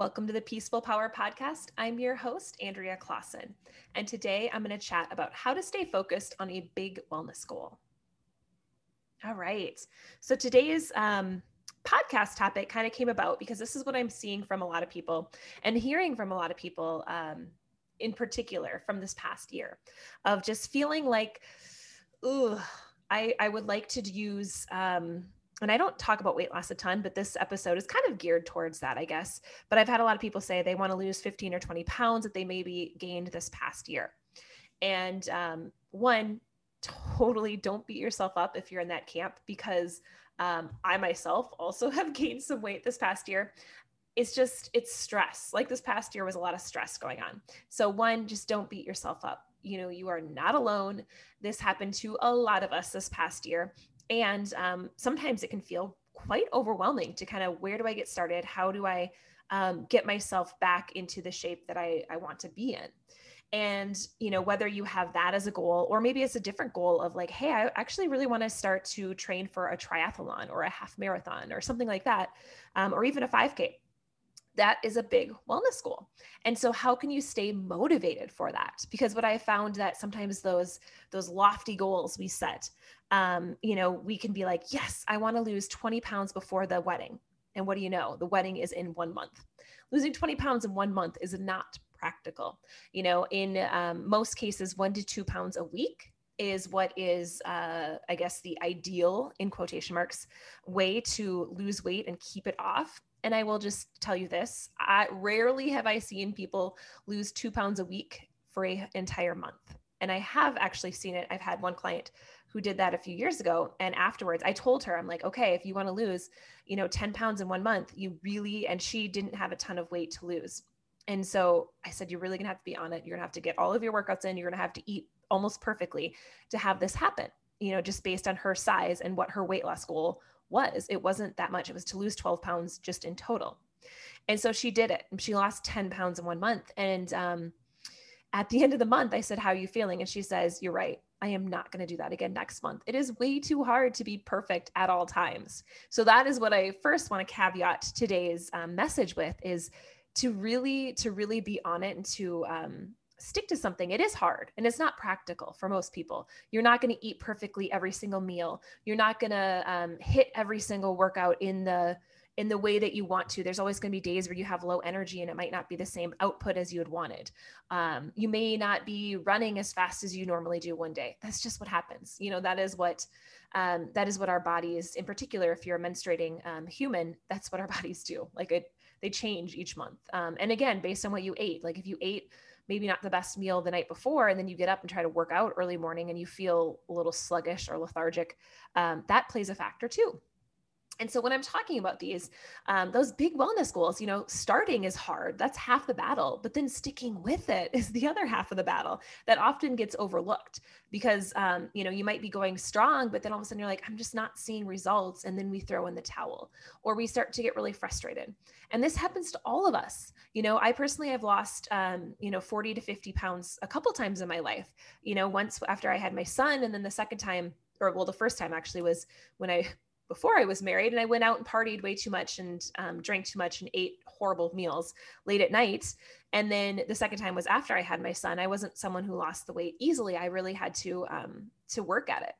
Welcome to the Peaceful Power Podcast. I'm your host, Andrea Clausen, and today I'm going to chat about how to stay focused on a big wellness goal. All right. So today's um, podcast topic kind of came about because this is what I'm seeing from a lot of people and hearing from a lot of people, um, in particular from this past year, of just feeling like, ooh, I, I would like to use um, and I don't talk about weight loss a ton, but this episode is kind of geared towards that, I guess. But I've had a lot of people say they want to lose 15 or 20 pounds that they maybe gained this past year. And um, one, totally don't beat yourself up if you're in that camp because um, I myself also have gained some weight this past year. It's just, it's stress. Like this past year was a lot of stress going on. So, one, just don't beat yourself up. You know, you are not alone. This happened to a lot of us this past year. And um, sometimes it can feel quite overwhelming to kind of where do I get started? How do I um, get myself back into the shape that I, I want to be in? and you know whether you have that as a goal or maybe it's a different goal of like hey i actually really want to start to train for a triathlon or a half marathon or something like that um, or even a 5k that is a big wellness goal. And so how can you stay motivated for that? Because what I found that sometimes those those lofty goals we set, um, you know, we can be like, yes, I want to lose 20 pounds before the wedding. And what do you know? The wedding is in one month. Losing 20 pounds in one month is not practical. You know, in um, most cases, one to two pounds a week is what is, uh, I guess, the ideal, in quotation marks, way to lose weight and keep it off and I will just tell you this I rarely have I seen people lose two pounds a week for an entire month. And I have actually seen it. I've had one client who did that a few years ago. And afterwards, I told her, I'm like, okay, if you want to lose, you know, 10 pounds in one month, you really, and she didn't have a ton of weight to lose. And so I said, you're really going to have to be on it. You're going to have to get all of your workouts in. You're going to have to eat almost perfectly to have this happen, you know, just based on her size and what her weight loss goal was. It wasn't that much. It was to lose 12 pounds just in total. And so she did it. She lost 10 pounds in one month. And um, at the end of the month, I said, How are you feeling? And she says, You're right. I am not going to do that again next month. It is way too hard to be perfect at all times. So that is what I first want to caveat today's um, message with is to really to really be on it and to um, stick to something, it is hard and it's not practical for most people. You're not going to eat perfectly every single meal. You're not going to um, hit every single workout in the in the way that you want to. There's always going to be days where you have low energy and it might not be the same output as you had wanted. Um, you may not be running as fast as you normally do one day. That's just what happens. You know, that is what um, that is what our bodies, in particular, if you're a menstruating um, human, that's what our bodies do. Like it, they change each month. Um, and again, based on what you ate. Like if you ate maybe not the best meal the night before and then you get up and try to work out early morning and you feel a little sluggish or lethargic um, that plays a factor too and so when I'm talking about these, um, those big wellness goals, you know, starting is hard. That's half the battle, but then sticking with it is the other half of the battle that often gets overlooked because, um, you know, you might be going strong, but then all of a sudden you're like, I'm just not seeing results. And then we throw in the towel or we start to get really frustrated. And this happens to all of us. You know, I personally have lost, um, you know, 40 to 50 pounds a couple times in my life, you know, once after I had my son. And then the second time, or well, the first time actually was when I before I was married, and I went out and partied way too much and um, drank too much and ate horrible meals late at night. And then the second time was after I had my son. I wasn't someone who lost the weight easily. I really had to um, to work at it.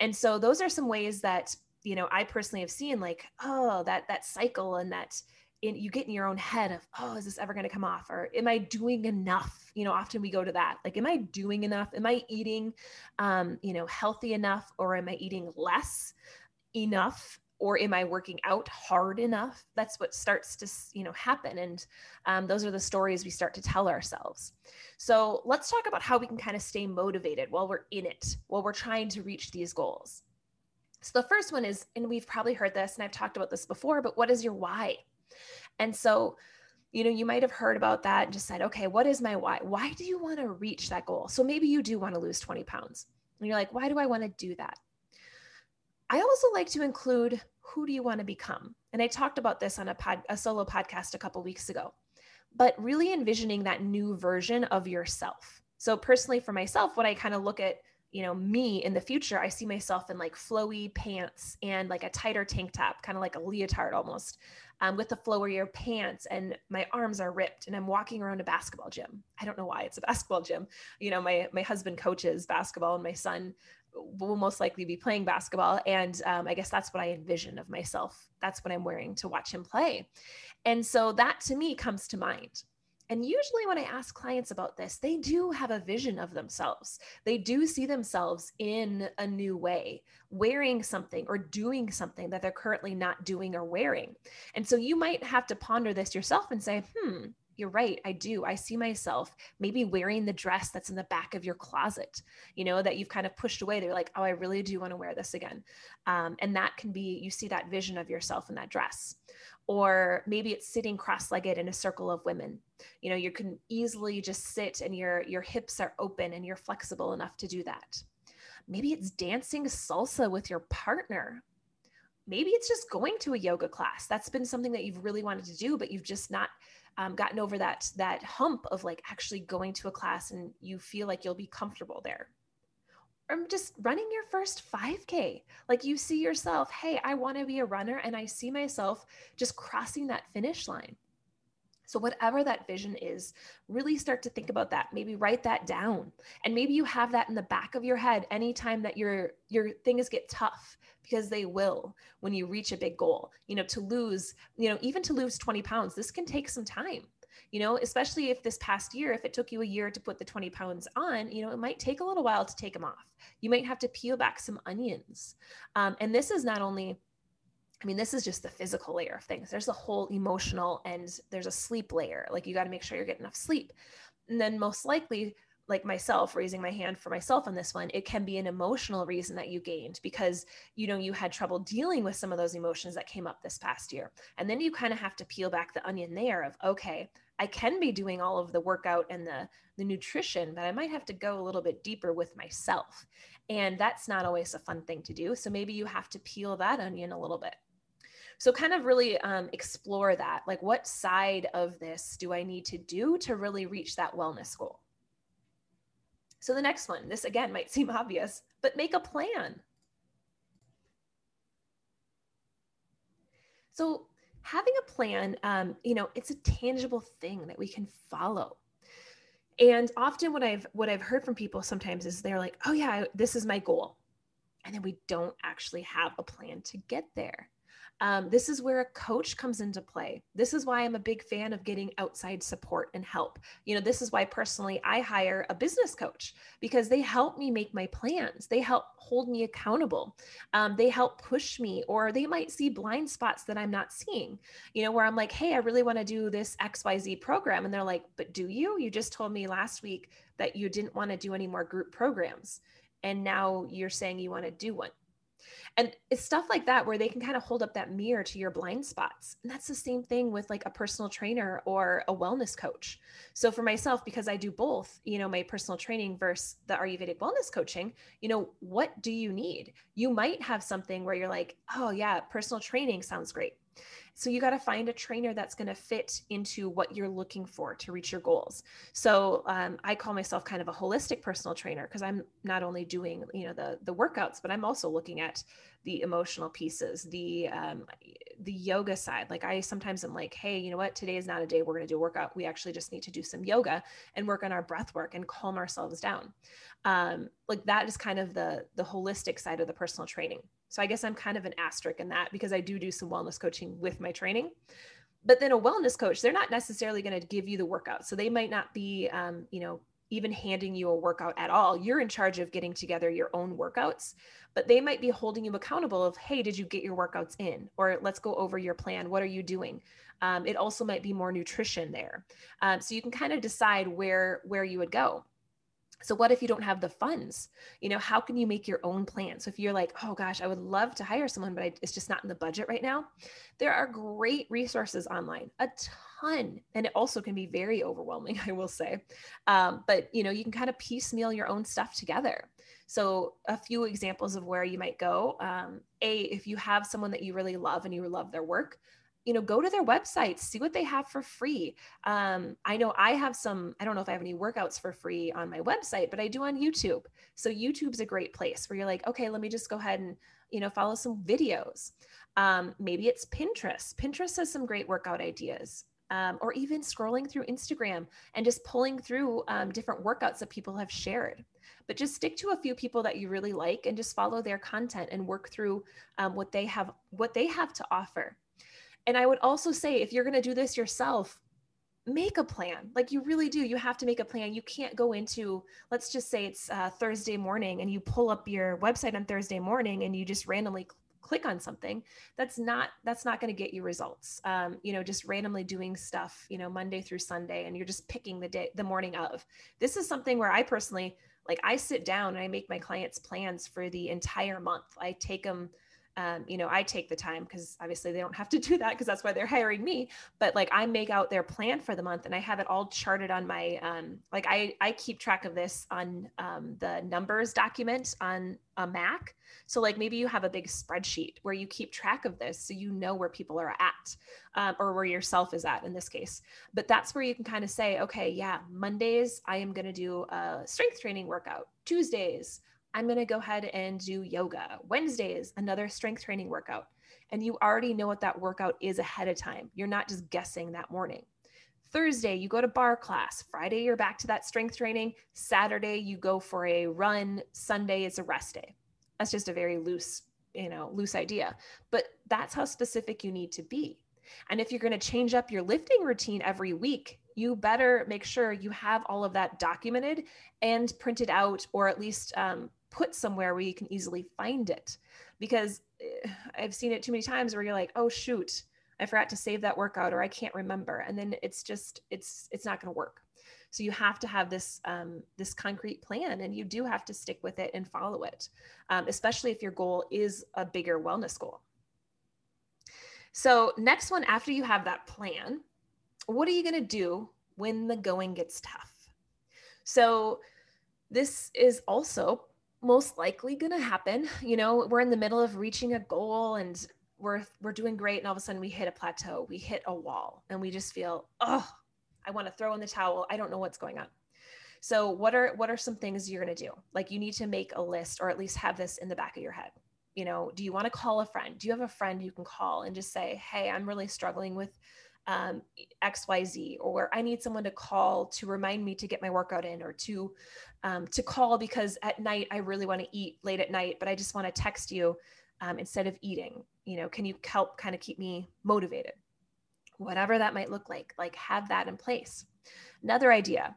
And so those are some ways that you know I personally have seen like oh that that cycle and that in, you get in your own head of oh is this ever going to come off or am i doing enough you know often we go to that like am i doing enough am i eating um, you know healthy enough or am i eating less enough or am i working out hard enough? That's what starts to you know happen. And um, those are the stories we start to tell ourselves. So let's talk about how we can kind of stay motivated while we're in it while we're trying to reach these goals. So the first one is and we've probably heard this and i've talked about this before but what is your why? And so you know you might have heard about that and just said okay what is my why? Why do you want to reach that goal? So maybe you do want to lose 20 pounds. And you're like why do i want to do that I also like to include who do you want to become? And I talked about this on a pod, a solo podcast a couple weeks ago. But really envisioning that new version of yourself. So personally for myself, when I kind of look at, you know, me in the future, I see myself in like flowy pants and like a tighter tank top, kind of like a leotard almost, um, with the flowier pants, and my arms are ripped, and I'm walking around a basketball gym. I don't know why it's a basketball gym. You know, my my husband coaches basketball, and my son will most likely be playing basketball, and um, I guess that's what I envision of myself. That's what I'm wearing to watch him play, and so that to me comes to mind and usually, when I ask clients about this, they do have a vision of themselves. They do see themselves in a new way, wearing something or doing something that they're currently not doing or wearing. And so you might have to ponder this yourself and say, hmm, you're right. I do. I see myself maybe wearing the dress that's in the back of your closet, you know, that you've kind of pushed away. They're like, oh, I really do want to wear this again. Um, and that can be, you see that vision of yourself in that dress or maybe it's sitting cross-legged in a circle of women you know you can easily just sit and your your hips are open and you're flexible enough to do that maybe it's dancing salsa with your partner maybe it's just going to a yoga class that's been something that you've really wanted to do but you've just not um, gotten over that that hump of like actually going to a class and you feel like you'll be comfortable there or just running your first 5K. Like you see yourself, hey, I want to be a runner, and I see myself just crossing that finish line. So, whatever that vision is, really start to think about that. Maybe write that down. And maybe you have that in the back of your head anytime that your your things get tough because they will when you reach a big goal. You know, to lose, you know, even to lose 20 pounds, this can take some time you know, especially if this past year, if it took you a year to put the 20 pounds on, you know, it might take a little while to take them off. You might have to peel back some onions. Um, and this is not only, I mean, this is just the physical layer of things. There's a whole emotional and there's a sleep layer. Like you got to make sure you're getting enough sleep. And then most likely, like myself raising my hand for myself on this one it can be an emotional reason that you gained because you know you had trouble dealing with some of those emotions that came up this past year and then you kind of have to peel back the onion there of okay I can be doing all of the workout and the the nutrition, but I might have to go a little bit deeper with myself. And that's not always a fun thing to do. So maybe you have to peel that onion a little bit. So kind of really um, explore that. Like, what side of this do I need to do to really reach that wellness goal? So the next one, this again might seem obvious, but make a plan. So having a plan, um, you know, it's a tangible thing that we can follow. And often what I've what I've heard from people sometimes is they're like, "Oh yeah, this is my goal." And then we don't actually have a plan to get there. Um, this is where a coach comes into play. This is why I'm a big fan of getting outside support and help. You know, this is why personally I hire a business coach because they help me make my plans. They help hold me accountable. Um, they help push me, or they might see blind spots that I'm not seeing, you know, where I'm like, hey, I really want to do this XYZ program. And they're like, but do you? You just told me last week that you didn't want to do any more group programs. And now you're saying you want to do one and it's stuff like that where they can kind of hold up that mirror to your blind spots. And that's the same thing with like a personal trainer or a wellness coach. So for myself, because I do both, you know, my personal training versus the Ayurvedic wellness coaching, you know, what do you need? You might have something where you're like, oh, yeah, personal training sounds great. So you got to find a trainer that's going to fit into what you're looking for to reach your goals. So um, I call myself kind of a holistic personal trainer because I'm not only doing you know the the workouts, but I'm also looking at the emotional pieces, the um, the yoga side. Like I sometimes am like, hey, you know what? Today is not a day we're going to do a workout. We actually just need to do some yoga and work on our breath work and calm ourselves down. Um, like that is kind of the the holistic side of the personal training. So I guess I'm kind of an asterisk in that because I do do some wellness coaching with my training. But then a wellness coach, they're not necessarily going to give you the workout. So they might not be, um, you know, even handing you a workout at all. You're in charge of getting together your own workouts, but they might be holding you accountable of, hey, did you get your workouts in? Or let's go over your plan. What are you doing? Um, it also might be more nutrition there. Um, so you can kind of decide where where you would go. So what if you don't have the funds? You know, how can you make your own plan? So if you're like, oh gosh, I would love to hire someone, but I, it's just not in the budget right now, there are great resources online, a ton, and it also can be very overwhelming, I will say. Um, but you know, you can kind of piecemeal your own stuff together. So a few examples of where you might go. Um, a, if you have someone that you really love and you love their work, you know, go to their websites, see what they have for free. Um, I know I have some, I don't know if I have any workouts for free on my website, but I do on YouTube. So YouTube's a great place where you're like, okay, let me just go ahead and, you know, follow some videos. Um, maybe it's Pinterest. Pinterest has some great workout ideas. Um, or even scrolling through Instagram and just pulling through um, different workouts that people have shared. But just stick to a few people that you really like and just follow their content and work through um, what they have what they have to offer. And I would also say if you're going to do this yourself, make a plan. Like you really do. You have to make a plan. You can't go into, let's just say it's uh, Thursday morning and you pull up your website on Thursday morning and you just randomly click on something that's not that's not going to get you results um, you know just randomly doing stuff you know monday through sunday and you're just picking the day the morning of this is something where i personally like i sit down and i make my clients plans for the entire month i take them um, you know, I take the time because obviously they don't have to do that because that's why they're hiring me. But like I make out their plan for the month and I have it all charted on my um, like I I keep track of this on um, the numbers document on a Mac. So like maybe you have a big spreadsheet where you keep track of this so you know where people are at um, or where yourself is at in this case. But that's where you can kind of say, okay, yeah, Mondays I am going to do a strength training workout. Tuesdays I'm going to go ahead and do yoga. Wednesdays, another strength training workout. And you already know what that workout is ahead of time. You're not just guessing that morning. Thursday, you go to barre class. Friday, you're back to that strength training. Saturday, you go for a run. Sunday is a rest day. That's just a very loose, you know, loose idea. But that's how specific you need to be. And if you're going to change up your lifting routine every week, you better make sure you have all of that documented and printed out, or at least um, put somewhere where you can easily find it because eh, I've seen it too many times where you're like, oh shoot, I forgot to save that workout or I can't remember. And then it's just, it's, it's not going to work. So you have to have this, um, this concrete plan and you do have to stick with it and follow it, um, especially if your goal is a bigger wellness goal. So next one, after you have that plan, what are you going to do when the going gets tough? So this is also most likely going to happen. You know, we're in the middle of reaching a goal and we're we're doing great and all of a sudden we hit a plateau, we hit a wall and we just feel, "Oh, I want to throw in the towel. I don't know what's going on." So, what are what are some things you're going to do? Like you need to make a list or at least have this in the back of your head. You know, do you want to call a friend? Do you have a friend you can call and just say, "Hey, I'm really struggling with um, xyz or i need someone to call to remind me to get my workout in or to um, to call because at night i really want to eat late at night but i just want to text you um, instead of eating. You know can you help kind of keep me motivated? Whatever that might look like like have that in place. Another idea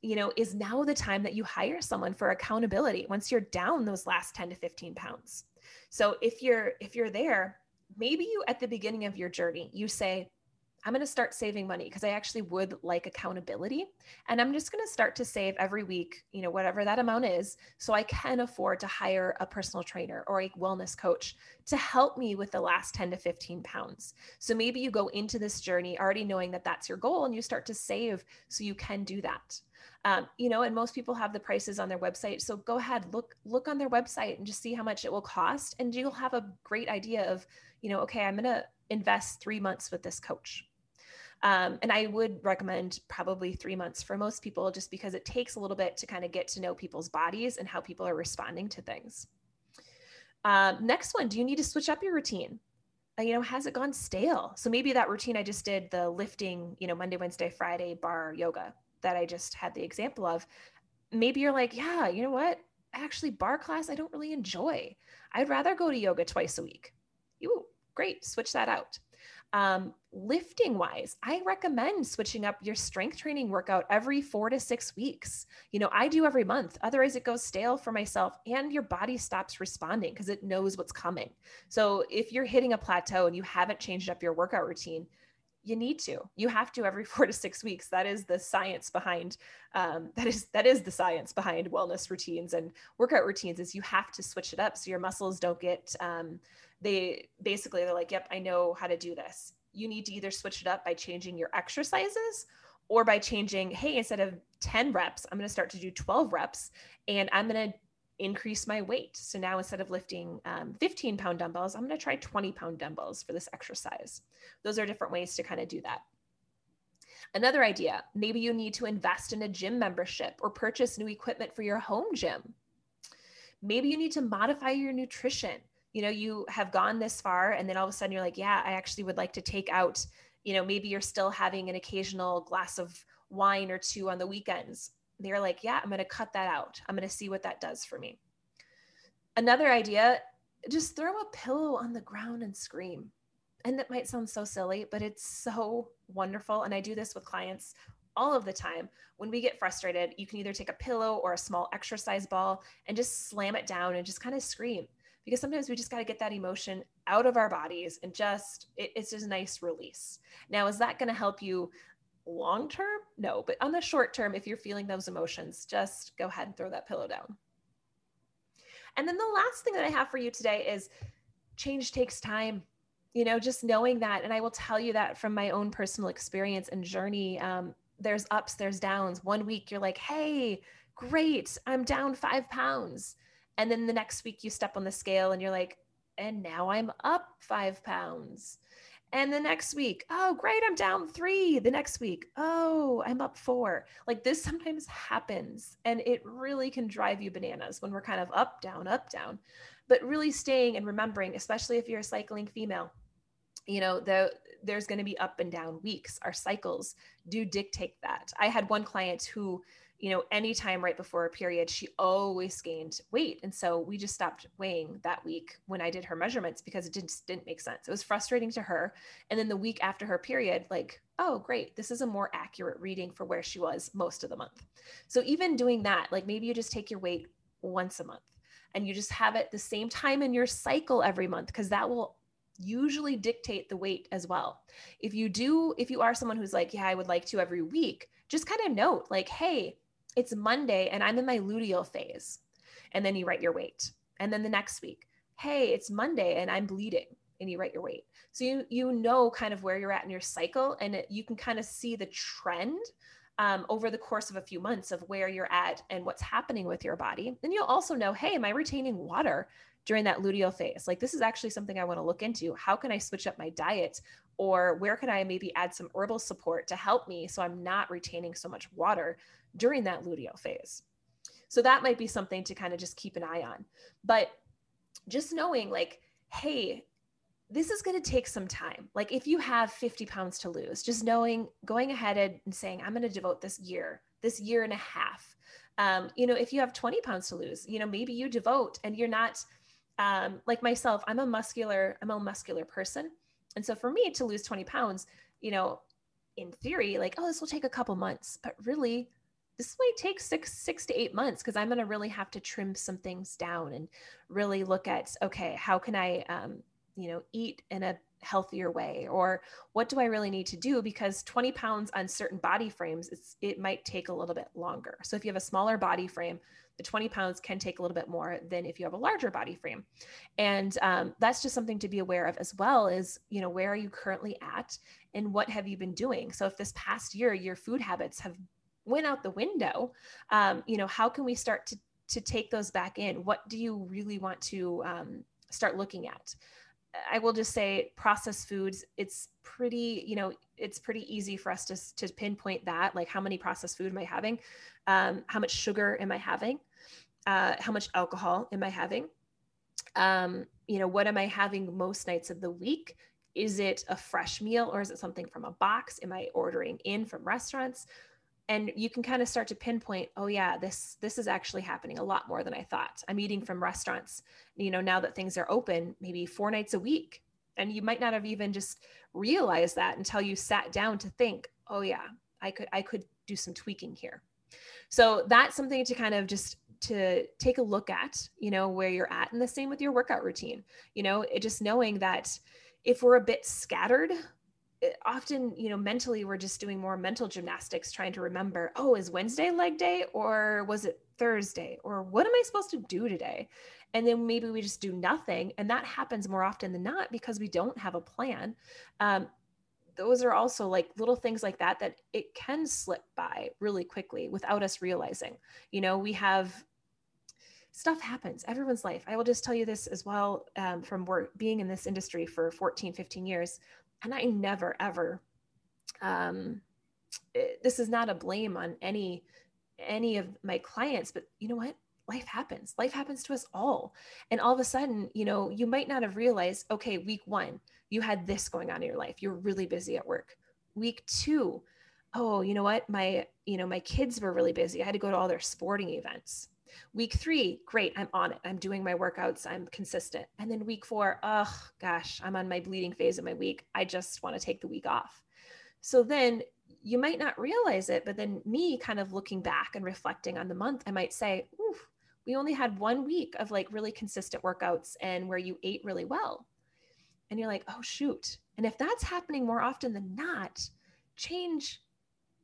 you know is now the time that you hire someone for accountability once you're down those last 10 to 15 pounds. So if you're if you're there maybe you at the beginning of your journey you say I'm going to start saving money because I actually would like accountability. And I'm just going to start to save every week, you know, whatever that amount is, so I can afford to hire a personal trainer or a wellness coach to help me with the last 10 to 15 pounds. So maybe you go into this journey already knowing that that's your goal and you start to save so you can do that. Um, you know, and most people have the prices on their website. So go ahead, look look on their website and just see how much it will cost, and you'll have a great idea of, you know, okay, I'm going to invest three months with this coach um, and I would recommend probably three months for most people, just because it takes a little bit to kind of get to know people's bodies and how people are responding to things. Um, next one, do you need to switch up your routine? Uh, you know, has it gone stale? So maybe that routine I just did, the lifting, you know, Monday, Wednesday, Friday, barre yoga that I just had the example of. Maybe you're like, yeah, you know what? Actually, barre class, I don't really enjoy. I'd rather go to yoga twice a week. You great, switch that out. Um, lifting wise, I recommend switching up your strength training workout every four to six weeks. You know, I do every month. Otherwise, it goes stale for myself and your body stops responding because it knows what's coming. So, if you're hitting a plateau and you haven't changed up your workout routine, you need to you have to every four to six weeks that is the science behind um, that is that is the science behind wellness routines and workout routines is you have to switch it up so your muscles don't get um, they basically they're like, yep, I know how to do this. You need to either switch it up by changing your exercises or by changing, hey, instead of 10 reps, I'm going to start to do 12 reps and I'm going to increase my weight. So now instead of lifting um, 15 pound dumbbells, I'm going to try 20 pound dumbbells for this exercise. Those are different ways to kind of do that. Another idea maybe you need to invest in a gym membership or purchase new equipment for your home gym. Maybe you need to modify your nutrition. You know, you have gone this far, and then all of a sudden you're like, yeah, I actually would like to take out, you know, maybe you're still having an occasional glass of wine or two on the weekends. They're like, yeah, I'm going to cut that out. I'm going to see what that does for me. Another idea just throw a pillow on the ground and scream. And that might sound so silly, but it's so wonderful. And I do this with clients all of the time. When we get frustrated, you can either take a pillow or a small exercise ball and just slam it down and just kind of scream. Because sometimes we just got to get that emotion out of our bodies and just, it, it's just a nice release. Now, is that going to help you long term? No, but on the short term, if you're feeling those emotions, just go ahead and throw that pillow down. And then the last thing that I have for you today is change takes time you know just knowing that and i will tell you that from my own personal experience and journey um, there's ups there's downs one week you're like hey great i'm down five pounds and then the next week you step on the scale and you're like and now i'm up five pounds and the next week oh great i'm down three the next week oh i'm up four like this sometimes happens and it really can drive you bananas when we're kind of up down up down but really staying and remembering, especially if you're a cycling female, you know, the, there's going to be up and down weeks. Our cycles do dictate that. I had one client who, you know, anytime right before a period, she always gained weight. And so we just stopped weighing that week when I did her measurements because it just didn't make sense. It was frustrating to her. And then the week after her period, like, oh, great, this is a more accurate reading for where she was most of the month. So even doing that, like maybe you just take your weight once a month and you just have it the same time in your cycle every month because that will usually dictate the weight as well. If you do, if you are someone who's like, yeah, I would like to every week, just kind of note like, hey, it's Monday and I'm in my luteal phase. And then you write your weight. And then the next week, hey, it's Monday and I'm bleeding and you write your weight. So you you know kind of where you're at in your cycle and it, you can kind of see the trend um, over the course of a few months of where you're at and what's happening with your body. Then you'll also know, hey, am I retaining water during that luteal phase? Like, this is actually something I want to look into. How can I switch up my diet? Or where can I maybe add some herbal support to help me so I'm not retaining so much water during that luteal phase? So, that might be something to kind of just keep an eye on. But just knowing, like, hey, this is going to take some time. Like if you have 50 pounds to lose, just knowing, going ahead and saying, I'm going to devote this year, this year and a half. Um, you know, if you have 20 pounds to lose, you know, maybe you devote and you're not um, like myself, I'm a muscular, I'm a muscular person. And so for me to lose 20 pounds, you know, in theory, like, oh, this will take a couple months, but really this might take six, six to eight months because I'm going to really have to trim some things down and really look at, okay, how can I, um, you know eat in a healthier way? Or what do i really need to do? Because 20 pounds on certain body frames it might take a little bit longer. So if you have a smaller body frame the 20 pounds can take a little bit more than if you have a larger body frame. And um, that's just something to be aware of as well is you know where are you currently at and what have you been doing? So if this past year your food habits have went out the window um, you know how can we start to to take those back in what do you really want to um, start looking at I will just say processed foods, it's pretty, you know, it's pretty easy for us to, to pinpoint that, like how many processed food am I having? Um, how much sugar am I having? Uh, how much alcohol am I having? Um, you know, what am I having most nights of the week? Is it a fresh meal or is it something from a box? Am I ordering in from restaurants? And you can kind of start to pinpoint oh yeah this this is actually happening a lot more than i thought. I'm eating from restaurants you know now that things are open maybe four nights a week. And you might not have even just realized that until you sat down to think oh yeah i could i could do some tweaking here. So that's something to kind of just to take a look at you know where you're at and the same with your workout routine. You know it just knowing that if we're a bit scattered often you know mentally we're just doing more mental gymnastics trying to remember oh is wednesday leg day or was it thursday or what am i supposed to do today? And then maybe we just do nothing and that happens more often than not because we don't have a plan. Um, those are also like little things like that that it can slip by really quickly without us realizing. You know we have stuff happens everyone's life. I will just tell you this as well um, from work being in this industry for 14 15 years and i never ever um, it, eh, this is not a blame on any any of my clients but you know what? Life happens. Life happens to us all. And all of a sudden you know you might not have realized okay week one you had this going on in your life. You're really busy at work. Week two oh you know what? My you know my kids were really busy. I had to go to all their sporting events week three great i'm on it. I'm doing my workouts i'm consistent. And then week four oh gosh i'm on my bleeding phase of my week. I just want to take the week off. So then you might not realize it but then me kind of looking back and reflecting on the month i might say Oof, we only had one week of like really consistent workouts and where you ate really well. And you're like oh shoot. And if that's happening more often than not change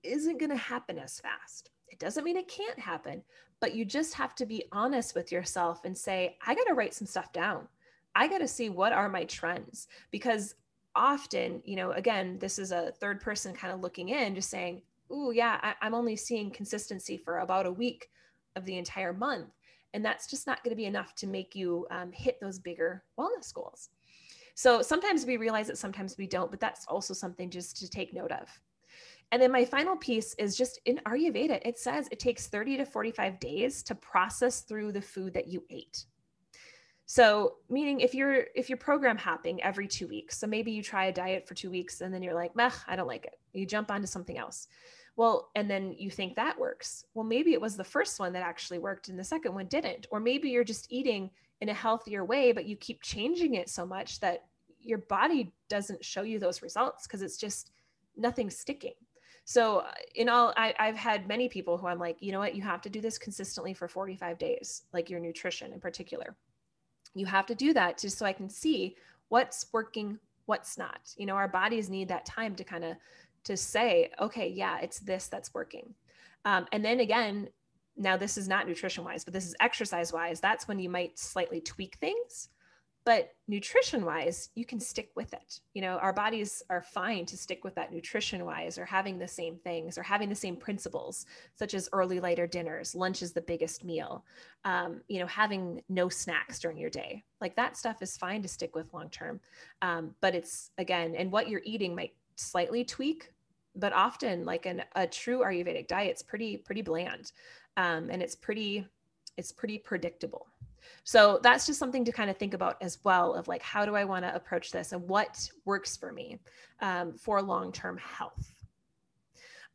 isn't going to happen as fast. It doesn't mean it can't happen, but you just have to be honest with yourself and say, I got to write some stuff down. I got to see what are my trends because often, you know, again, this is a third person kind of looking in, just saying, Oh, yeah, I, am only seeing consistency for about a week of the entire month. And that's just not going to be enough to make you um, hit those bigger wellness goals. So sometimes we realize it, sometimes we don't, but that's also something just to take note of. And then my final piece is just in Ayurveda, it says it takes 30 to 45 days to process through the food that you ate. So meaning if you're if you're program hopping every two weeks, so maybe you try a diet for two weeks and then you're like, meh, I don't like it. You jump onto something else. Well, and then you think that works. Well, maybe it was the first one that actually worked and the second one didn't. Or maybe you're just eating in a healthier way, but you keep changing it so much that your body doesn't show you those results because it's just nothing sticking. So, uh, in all, I, I've had many people who I'm like, you know what, you have to do this consistently for 45 days, like your nutrition in particular. You have to do that just so I can see what's working, what's not. You know, our bodies need that time to kind of to say, okay, yeah, it's this that's working. Um, and then again, now this is not nutrition wise, but this is exercise wise. That's when you might slightly tweak things but nutrition wise you can stick with it. You know our bodies are fine to stick with that nutrition wise or having the same things or having the same principles such as early later dinners lunch is the biggest meal um, you know having no snacks during your day. Like that stuff is fine to stick with long term um, but it's again and what you're eating might slightly tweak but often like an, a true ayurvedic diet it's pretty pretty bland um, and it's pretty it's pretty predictable so that's just something to kind of think about as well of like, how do I want to approach this and what works for me um, for long term health?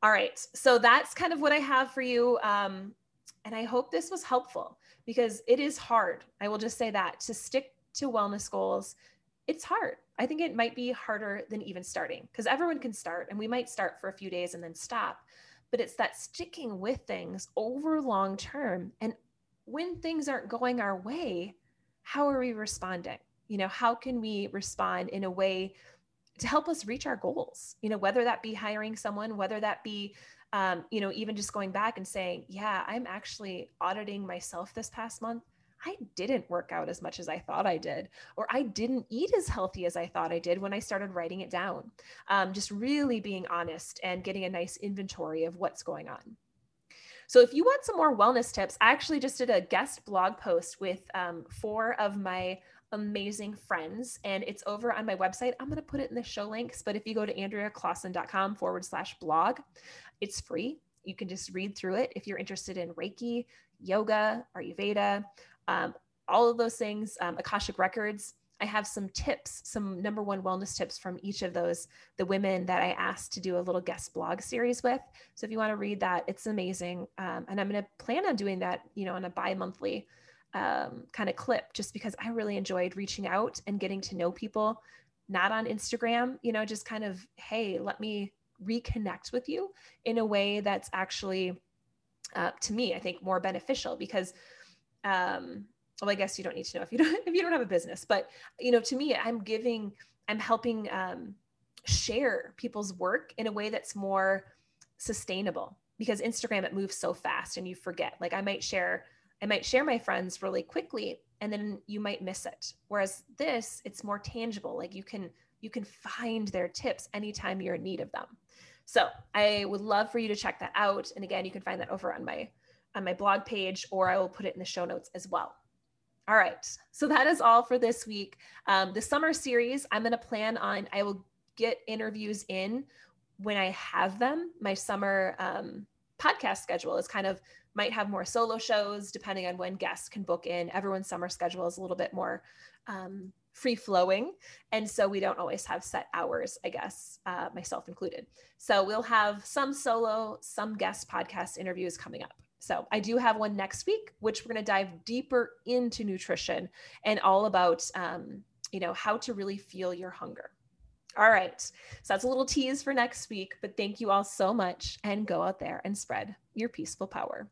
All right. So that's kind of what I have for you. Um, and I hope this was helpful because it is hard. I will just say that to stick to wellness goals, it's hard. I think it might be harder than even starting because everyone can start and we might start for a few days and then stop. But it's that sticking with things over long term and when things aren't going our way, how are we responding? You know, how can we respond in a way to help us reach our goals? You know, whether that be hiring someone, whether that be, um, you know, even just going back and saying, yeah, I'm actually auditing myself this past month. I didn't work out as much as I thought I did, or I didn't eat as healthy as I thought I did when I started writing it down. Um, just really being honest and getting a nice inventory of what's going on. So if you want some more wellness tips, I actually just did a guest blog post with um, four of my amazing friends and it's over on my website. I'm going to put it in the show links, but if you go to andreaclausen.com forward slash blog, it's free. You can just read through it if you're interested in Reiki, yoga, Ayurveda, um, all of those things, um, Akashic Records. I have some tips, some number one wellness tips from each of those, the women that I asked to do a little guest blog series with. So if you want to read that, it's amazing. Um, and I'm going to plan on doing that, you know, on a bi monthly um, kind of clip, just because I really enjoyed reaching out and getting to know people, not on Instagram, you know, just kind of, hey, let me reconnect with you in a way that's actually, uh, to me, I think more beneficial because um, well, I guess you don't need to know if you don't if you don't have a business, but you know, to me, I'm giving, I'm helping um, share people's work in a way that's more sustainable because Instagram it moves so fast and you forget. Like I might share, I might share my friends really quickly and then you might miss it. Whereas this, it's more tangible. Like you can you can find their tips anytime you're in need of them. So I would love for you to check that out. And again, you can find that over on my on my blog page, or I will put it in the show notes as well. All right. So that is all for this week. Um, the summer series, I'm going to plan on, I will get interviews in when I have them. My summer um, podcast schedule is kind of might have more solo shows depending on when guests can book in. Everyone's summer schedule is a little bit more um, free flowing. And so we don't always have set hours, I guess, uh, myself included. So we'll have some solo, some guest podcast interviews coming up. So I do have one next week, which we're going to dive deeper into nutrition and all about, um, you know, how to really feel your hunger. All right. So that's a little tease for next week, but thank you all so much and go out there and spread your peaceful power.